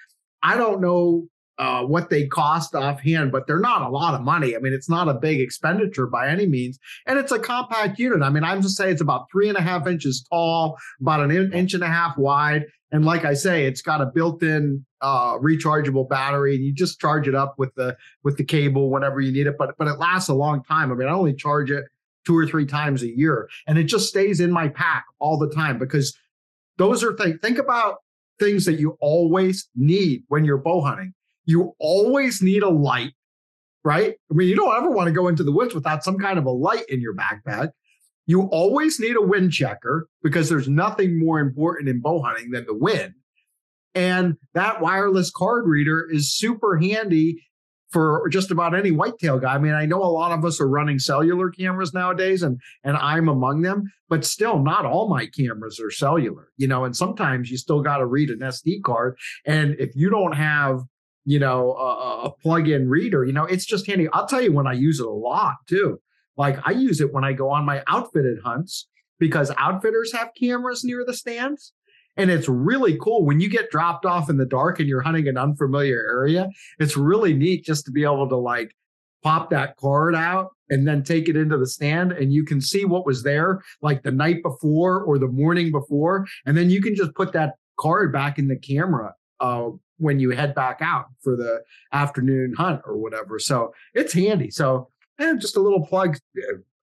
I don't know uh, what they cost offhand, but they're not a lot of money. I mean, it's not a big expenditure by any means, and it's a compact unit. I mean, I'm just say it's about three and a half inches tall, about an in- inch and a half wide, and like I say, it's got a built-in uh, rechargeable battery, and you just charge it up with the with the cable whenever you need it. But but it lasts a long time. I mean, I only charge it two or three times a year, and it just stays in my pack all the time because those are things. Think about things that you always need when you're bow hunting. You always need a light, right? I mean, you don't ever want to go into the woods without some kind of a light in your backpack. You always need a wind checker because there's nothing more important in bow hunting than the wind. And that wireless card reader is super handy for just about any whitetail guy. I mean, I know a lot of us are running cellular cameras nowadays, and and I'm among them, but still, not all my cameras are cellular. You know, and sometimes you still got to read an SD card, and if you don't have you know a, a plug-in reader, you know, it's just handy. I'll tell you when I use it a lot too. Like I use it when I go on my outfitted hunts because outfitters have cameras near the stands. And it's really cool when you get dropped off in the dark and you're hunting an unfamiliar area. It's really neat just to be able to like pop that card out and then take it into the stand and you can see what was there like the night before or the morning before. And then you can just put that card back in the camera uh, when you head back out for the afternoon hunt or whatever. So it's handy. So and just a little plug,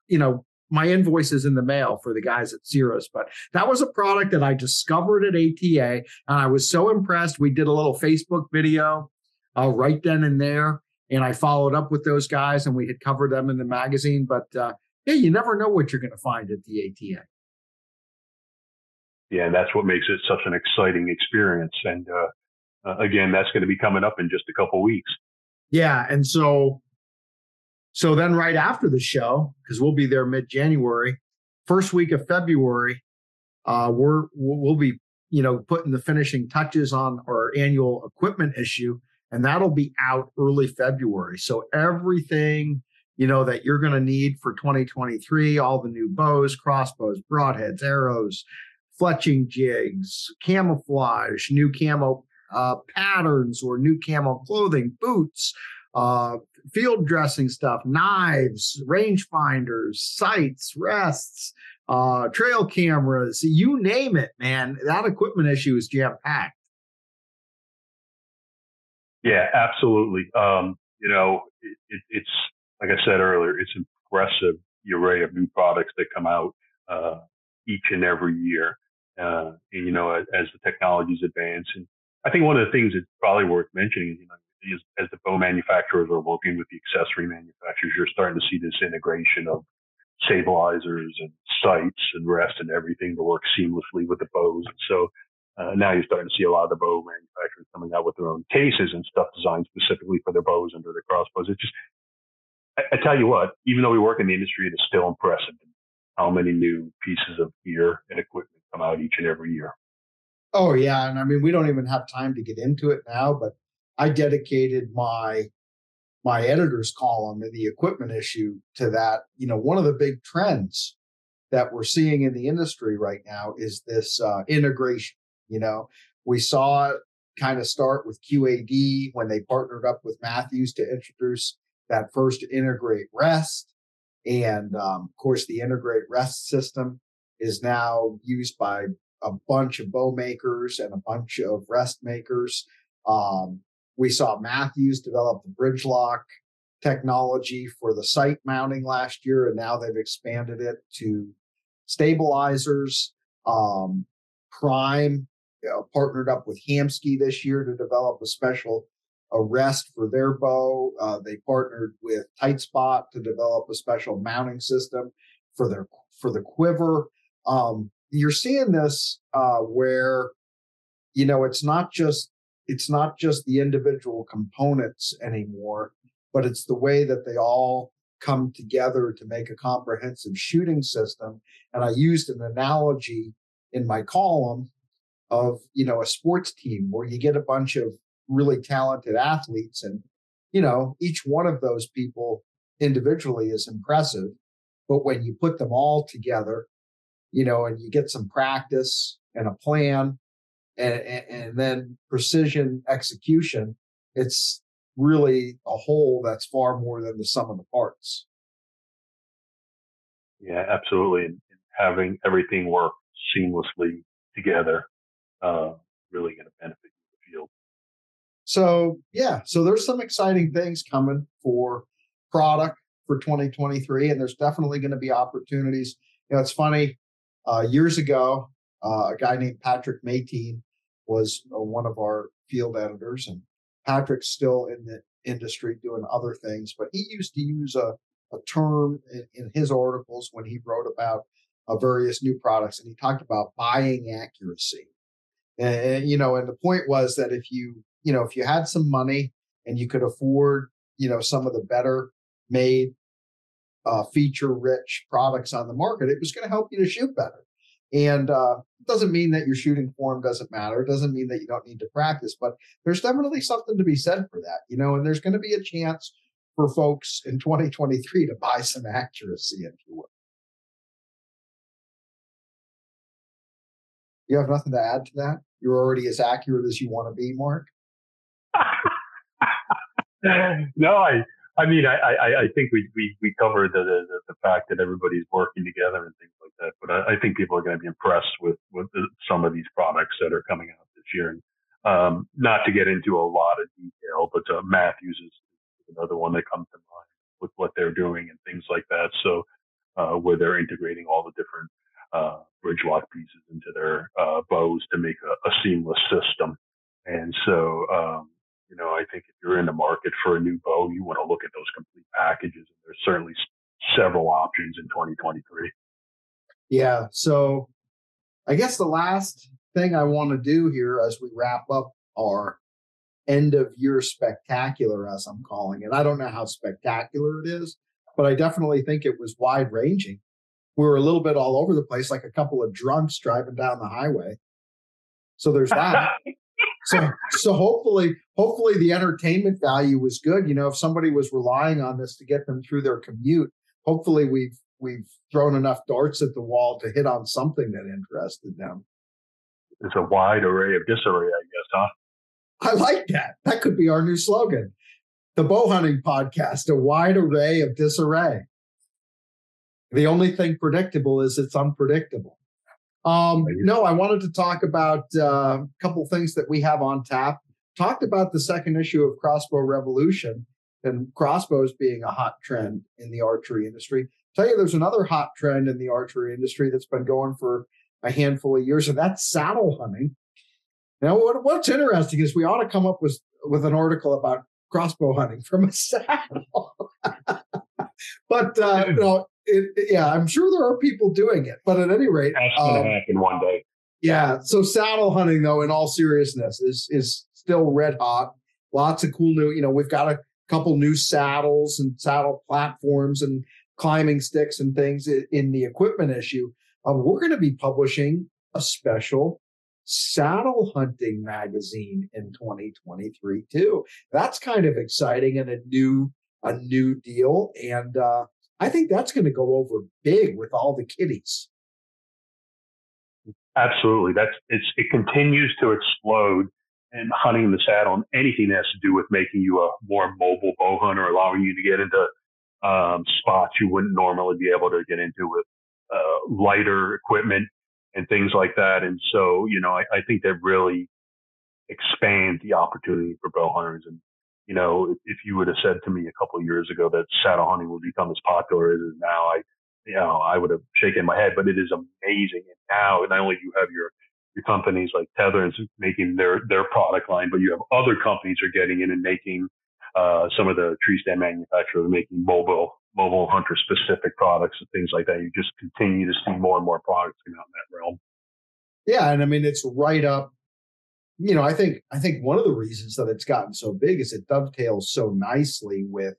you know, my invoice is in the mail for the guys at Cirrus. But that was a product that I discovered at ATA, and I was so impressed. We did a little Facebook video uh, right then and there, and I followed up with those guys, and we had covered them in the magazine. But uh, yeah, you never know what you're going to find at the ATA. Yeah, and that's what makes it such an exciting experience. And uh, uh again, that's going to be coming up in just a couple weeks. Yeah, and so so then, right after the show, because we'll be there mid January, first week of February, uh, we're we'll be you know putting the finishing touches on our annual equipment issue, and that'll be out early February. So everything you know, that you're going to need for 2023, all the new bows, crossbows, broadheads, arrows, fletching jigs, camouflage, new camo uh, patterns or new camo clothing, boots, uh, field dressing stuff, knives, rangefinders, sights, rests, uh, trail cameras, you name it, man. That equipment issue is jam packed. Yeah, absolutely. Um, you know, it, it, it's like I said earlier, it's impressive the array of new products that come out uh, each and every year. Uh, and you know, as, as, the technologies advance, and I think one of the things that's probably worth mentioning, you know, is as the bow manufacturers are working with the accessory manufacturers, you're starting to see this integration of stabilizers and sights and rest and everything to work seamlessly with the bows. And so uh, now you're starting to see a lot of the bow manufacturers coming out with their own cases and stuff designed specifically for their bows and their crossbows. It just, I, I, tell you what, even though we work in the industry, it is still impressive how many new pieces of gear and equipment come out each and every year. Oh yeah, and I mean we don't even have time to get into it now, but I dedicated my my editor's column in the equipment issue to that. You know, one of the big trends that we're seeing in the industry right now is this uh, integration. You know, we saw it kind of start with QAD when they partnered up with Mathews to introduce that first integrate rest. And um, of course, the integrate rest system is now used by a bunch of bow makers and a bunch of rest makers. Um, we saw Mathews develop the bridge lock technology for the sight mounting last year, and now they've expanded it to stabilizers. Um, Prime you know, partnered up with Hamskea this year to develop a special arrest for their bow. Uh, they partnered with Tight Spot to develop a special mounting system for their for the quiver. Um, you're seeing this uh, where you know it's not just it's not just the individual components anymore, but it's the way that they all come together to make a comprehensive shooting system. And I used an analogy in my column of, you know, a sports team where you get a bunch of really talented athletes and, you know, each one of those people individually is impressive. But when you put them all together, you know, and you get some practice and a plan and, and then precision execution, it's really a whole that's far more than the sum of the parts. Yeah, absolutely. And having everything work seamlessly together, uh, really going to benefit the field. So yeah, so there's some exciting things coming for product for 2023, and there's definitely going to be opportunities. You know, it's funny. Uh, years ago, uh, a guy named Patrick Meitin was uh, one of our field editors, and Patrick's still in the industry doing other things, but he used to use a, a term in, in his articles when he wrote about uh, various new products, and he talked about buying accuracy. And, and you know, and the point was that if you you know if you had some money and you could afford you know some of the better made uh, feature rich products on the market, it was going to help you to shoot better. And uh, it doesn't mean that your shooting form doesn't matter. It doesn't mean that you don't need to practice, but there's definitely something to be said for that, you know, and there's going to be a chance for folks in 2023 to buy some accuracy, if you will. You have nothing to add to that? You're already as accurate as you want to be, Mark? no, I I mean, I, I, I think we, we, we covered the, the, the fact that everybody's working together and things like that. But I, I think people are going to be impressed with, with some of these products that are coming out this year. And um, not to get into a lot of detail, but uh, Mathews is another one that comes to mind with what they're doing and things like that. So uh, where they're integrating all the different uh, bridge lock pieces into their uh, bows to make a, a seamless system. And so um, you know, I think if you're in the market for a new bow, you want to look at those complete packages. And there's certainly several options in 2023. Yeah. So I guess the last thing I want to do here as we wrap up our end of year spectacular, as I'm calling it. I don't know how spectacular it is, but I definitely think it was wide ranging. We were a little bit all over the place, like a couple of drunks driving down the highway. So there's that. so so hopefully hopefully the entertainment value was good. You know, if somebody was relying on this to get them through their commute, hopefully we've we've thrown enough darts at the wall to hit on something that interested them. It's a wide array of disarray, I guess, huh? I like that. That could be our new slogan. The bow hunting podcast, a wide array of disarray. The only thing predictable is it's unpredictable. Um, no, I wanted to talk about uh, a couple things that we have on tap. Talked about the second issue of Crossbow Revolution and crossbows being a hot trend in the archery industry. Tell you, there's another hot trend in the archery industry that's been going for a handful of years, and that's saddle hunting. Now, what, what's interesting is we ought to come up with with an article about crossbow hunting from a saddle. But uh, you know, it, yeah, I'm sure there are people doing it. But at any rate, that's going to um, happen one day. Yeah. So saddle hunting, though, in all seriousness, is is still red hot. Lots of cool new. You know, we've got a couple new saddles and saddle platforms and climbing sticks and things in the equipment issue. Um, we're going to be publishing a special saddle hunting magazine in 2023 too. That's kind of exciting and a new a new deal, and uh, I think that's going to go over big with all the kiddies. Absolutely, that's it's it continues to explode and hunting the saddle and anything that has to do with making you a more mobile bow hunter, allowing you to get into um, spots you wouldn't normally be able to get into with uh, lighter equipment and things like that. And so, you know, I, I think that really expands the opportunity for bow hunters. And, you know, if, you would have said to me a couple of years ago that saddle hunting would become as popular as it is now, I, you know, I would have shaken my head, but it is amazing. And now, not only do you have your, your companies like Tethrd and making their, their product line, but you have other companies are getting in and making, uh, some of the tree stand manufacturers making mobile mobile hunter specific products and things like that. You just continue to see more and more products come out in that realm. Yeah, and I mean it's right up. You know, I think I think one of the reasons that it's gotten so big is it dovetails so nicely with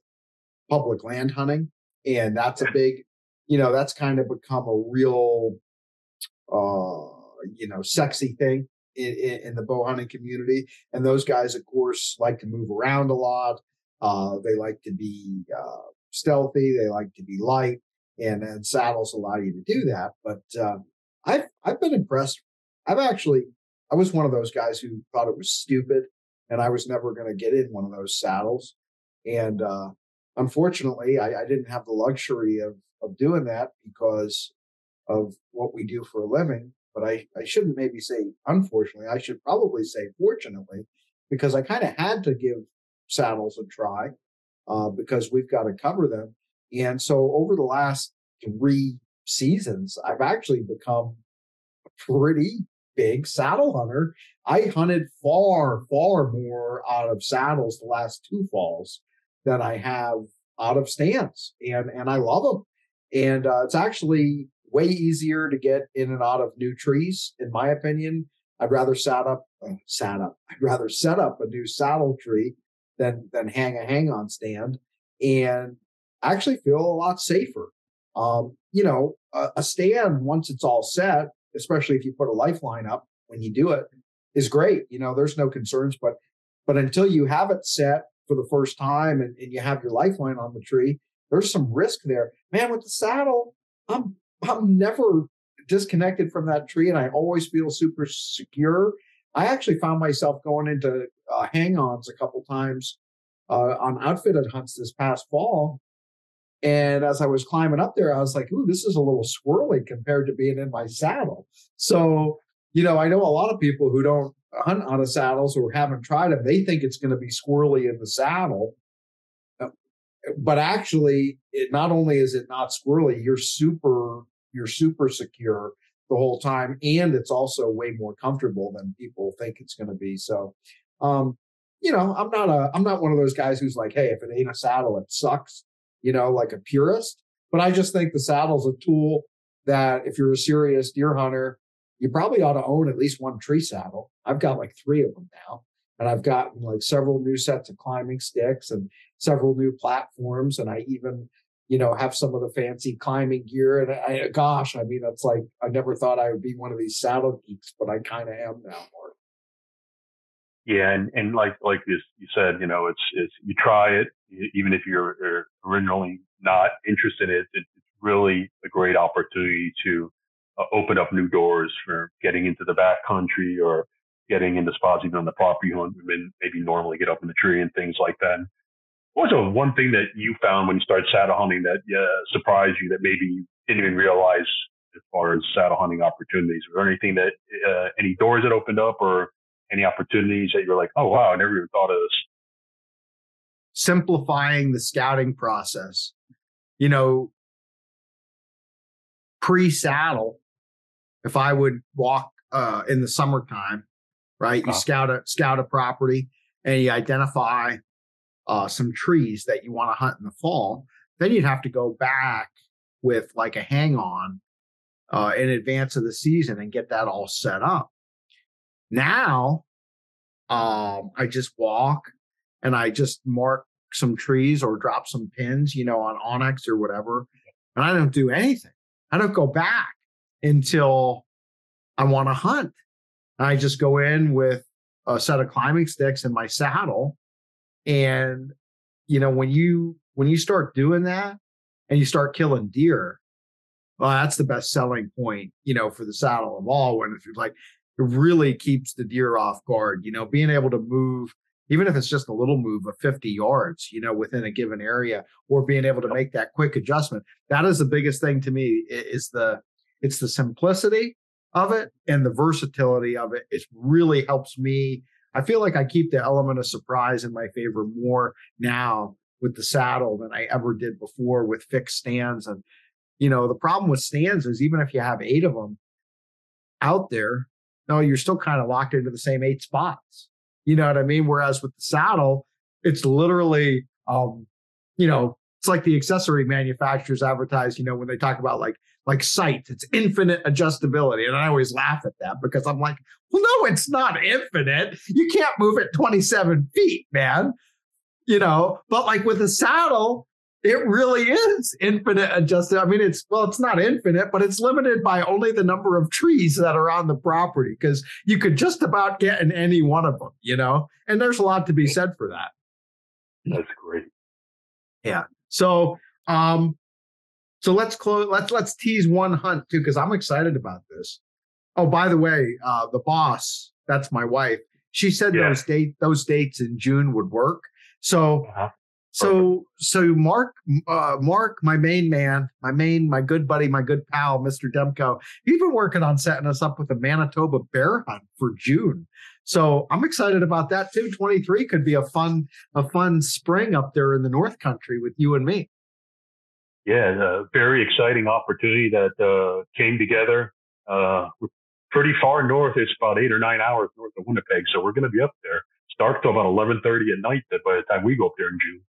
public land hunting, and that's a big. You know, that's kind of become a real, uh, you know, sexy thing in, in, in the bow hunting community. And those guys, of course, like to move around a lot. Uh, they like to be uh, stealthy. They like to be light, and and saddles allow you to do that. But um, I've I've been impressed. I've actually I was one of those guys who thought it was stupid, and I was never going to get in one of those saddles. And uh, unfortunately, I, I didn't have the luxury of of doing that because of what we do for a living. But I, I shouldn't maybe say unfortunately. I should probably say fortunately, because I kind of had to give saddles a try uh, because we've got to cover them. And so over the last three seasons, I've actually become pretty big saddle hunter. I hunted far, far more out of saddles the last two falls than I have out of stands, and and I love them. And uh, it's actually way easier to get in and out of new trees, in my opinion. I'd rather set up, uh, set up. I'd rather set up a new saddle tree than than hang a hang on stand and I actually feel a lot safer. Um, you know, a, a stand once it's all set, especially if you put a lifeline up when you do it, is great. You know, there's no concerns, but but until you have it set for the first time and, and you have your lifeline on the tree, there's some risk there. Man, with the saddle, I'm I'm never disconnected from that tree and I always feel super secure. I actually found myself going into uh, hang-ons a couple times uh, on outfitted hunts this past fall. And as I was climbing up there, I was like, ooh, this is a little squirrely compared to being in my saddle. So, you know, I know a lot of people who don't hunt out of saddles or haven't tried them. They think it's going to be squirrely in the saddle. Uh, but actually, it not only is it not squirrely, you're super, you're super secure the whole time. And it's also way more comfortable than people think it's going to be. So, um, you know, I'm not a, I'm not one of those guys who's like, hey, if it ain't a saddle, it sucks, you know, like a purist. But I just think the saddle's a tool that if you're a serious deer hunter, you probably ought to own at least one tree saddle. I've got like three of them now. And I've gotten like several new sets of climbing sticks and several new platforms. And I even, you know, have some of the fancy climbing gear. And I, gosh, I mean, it's like, I never thought I would be one of these saddle geeks, but I kind of am now, Mark. Yeah, and, and like like you, you said, you know, it's it's you try it even if you're, originally not interested in it. It's really a great opportunity to uh, open up new doors for getting into the back country or getting into spots even on the property you maybe normally get up in the tree and things like that. What was the one thing that you found when you started saddle hunting that uh, surprised you that maybe you didn't even realize as far as saddle hunting opportunities? Was there anything that uh, any doors that opened up or any opportunities that you're like, oh wow, I never even thought of this? Simplifying the scouting process. You know, pre-saddle, if I would walk uh, in the summertime, right? You uh-huh. scout a scout a property and you identify uh, some trees that you want to hunt in the fall. Then you'd have to go back with like a hang on uh, in advance of the season and get that all set up. Now, um, I just walk and I just mark some trees or drop some pins, you know, on onX or whatever, and I don't do anything. I don't go back until I want to hunt. I just go in with a set of climbing sticks and my saddle. And, you know, when you when you start doing that and you start killing deer, well, that's the best selling point, you know, for the saddle of all when it's like it really keeps the deer off guard, you know, being able to move, even if it's just a little move of 50 yards, you know, within a given area, or being able to make that quick adjustment. That is the biggest thing to me is the it's the simplicity of it and the versatility of it. It really helps me. I feel like I keep the element of surprise in my favor more now with the saddle than I ever did before with fixed stands. And, you know, the problem with stands is even if you have eight of them out there, no, you're still kind of locked into the same eight spots. You know what I mean? Whereas with the saddle, it's literally, um, you know, it's like the accessory manufacturers advertise, you know, when they talk about like like sight, it's infinite adjustability. And I always laugh at that because I'm like, well, no, it's not infinite. You can't move it 27 feet, man. You know, but like with a saddle, it really is infinite adjusted. I mean, it's well, it's not infinite, but it's limited by only the number of trees that are on the property because you could just about get in any one of them, you know. And there's a lot to be said for that. That's great. Yeah. So, um, so let's close. Let's let's tease one hunt too, because I'm excited about this. Oh, by the way, uh, the boss, that's my wife. She said yeah. those date those dates in June would work. So uh-huh. So, so Mark, uh, Mark, my main man, my main, my good buddy, my good pal, Mr. Demko, he's been working on setting us up with a Manitoba bear hunt for June. So I'm excited about that too. 23 could be a fun, a fun spring up there in the North Country with you and me. Yeah, a very exciting opportunity that uh, came together. Uh, pretty far north. It's about eight or nine hours north of Winnipeg, so we're going to be up there. It's dark till about 11:30 at night. By the time we go up there in June.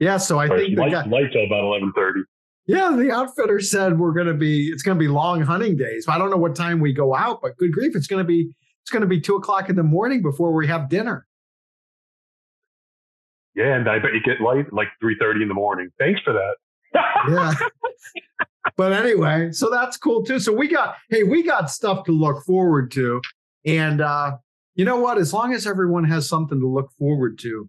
Yeah, so I think light, guy, light till about eleven thirty. Yeah, the outfitter said we're going to be. It's going to be long hunting days. I don't know what time we go out, but good grief, it's going to be. It's going to be two o'clock in the morning before we have dinner. Yeah, and I bet you get light like three thirty in the morning. Thanks for that. yeah. But anyway, so that's cool too. So we got hey, we got stuff to look forward to, and uh, you know what? As long as everyone has something to look forward to,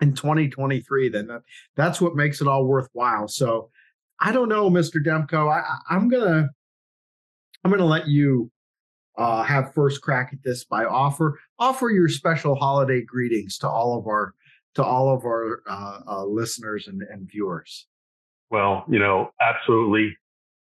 in 2023, then that, that's what makes it all worthwhile. So I don't know, Mr. Demko. I, I'm gonna I'm gonna let you uh, have first crack at this by offer offer your special holiday greetings to all of our to all of our uh, uh, listeners and, and viewers. Well, you know, absolutely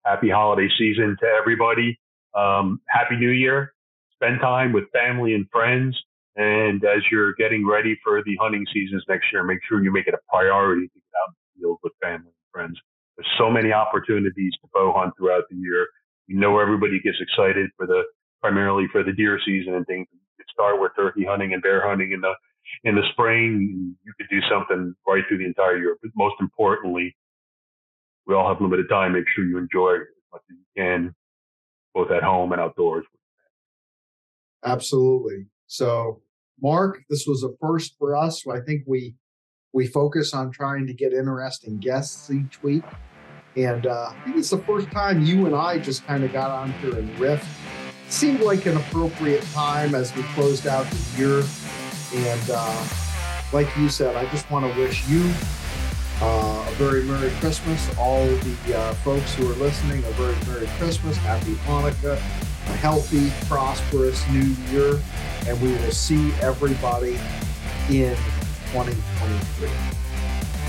happy holiday season to everybody. Um, happy New Year. Spend time with family and friends. And as you're getting ready for the hunting seasons next year, make sure you make it a priority to get out in the field with family and friends. There's so many opportunities to bow hunt throughout the year. You know, everybody gets excited for the primarily for the deer season and things. You start with turkey hunting and bear hunting in the in the spring. You could do something right through the entire year. But most importantly, we all have limited time. Make sure you enjoy as much as you can, both at home and outdoors. Absolutely. So, Mark, this was a first for us. I think we we focus on trying to get interesting guests each week, and uh, I think it's the first time you and I just kind of got on here and riff seemed like an appropriate time as we closed out the year. And uh, like you said, I just want to wish you uh, a very Merry Christmas. All the uh, folks who are listening, a very Merry Christmas, Happy Hanukkah, a healthy, prosperous new year. And we will see everybody in 2023.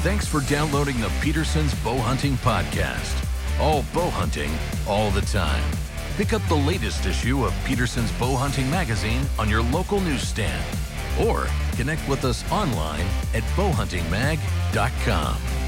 Thanks for downloading the Petersen's Bow Hunting Podcast. All bow hunting, all the time. Pick up the latest issue of Petersen's Bow Hunting Magazine on your local newsstand or connect with us online at bowhuntingmag.com.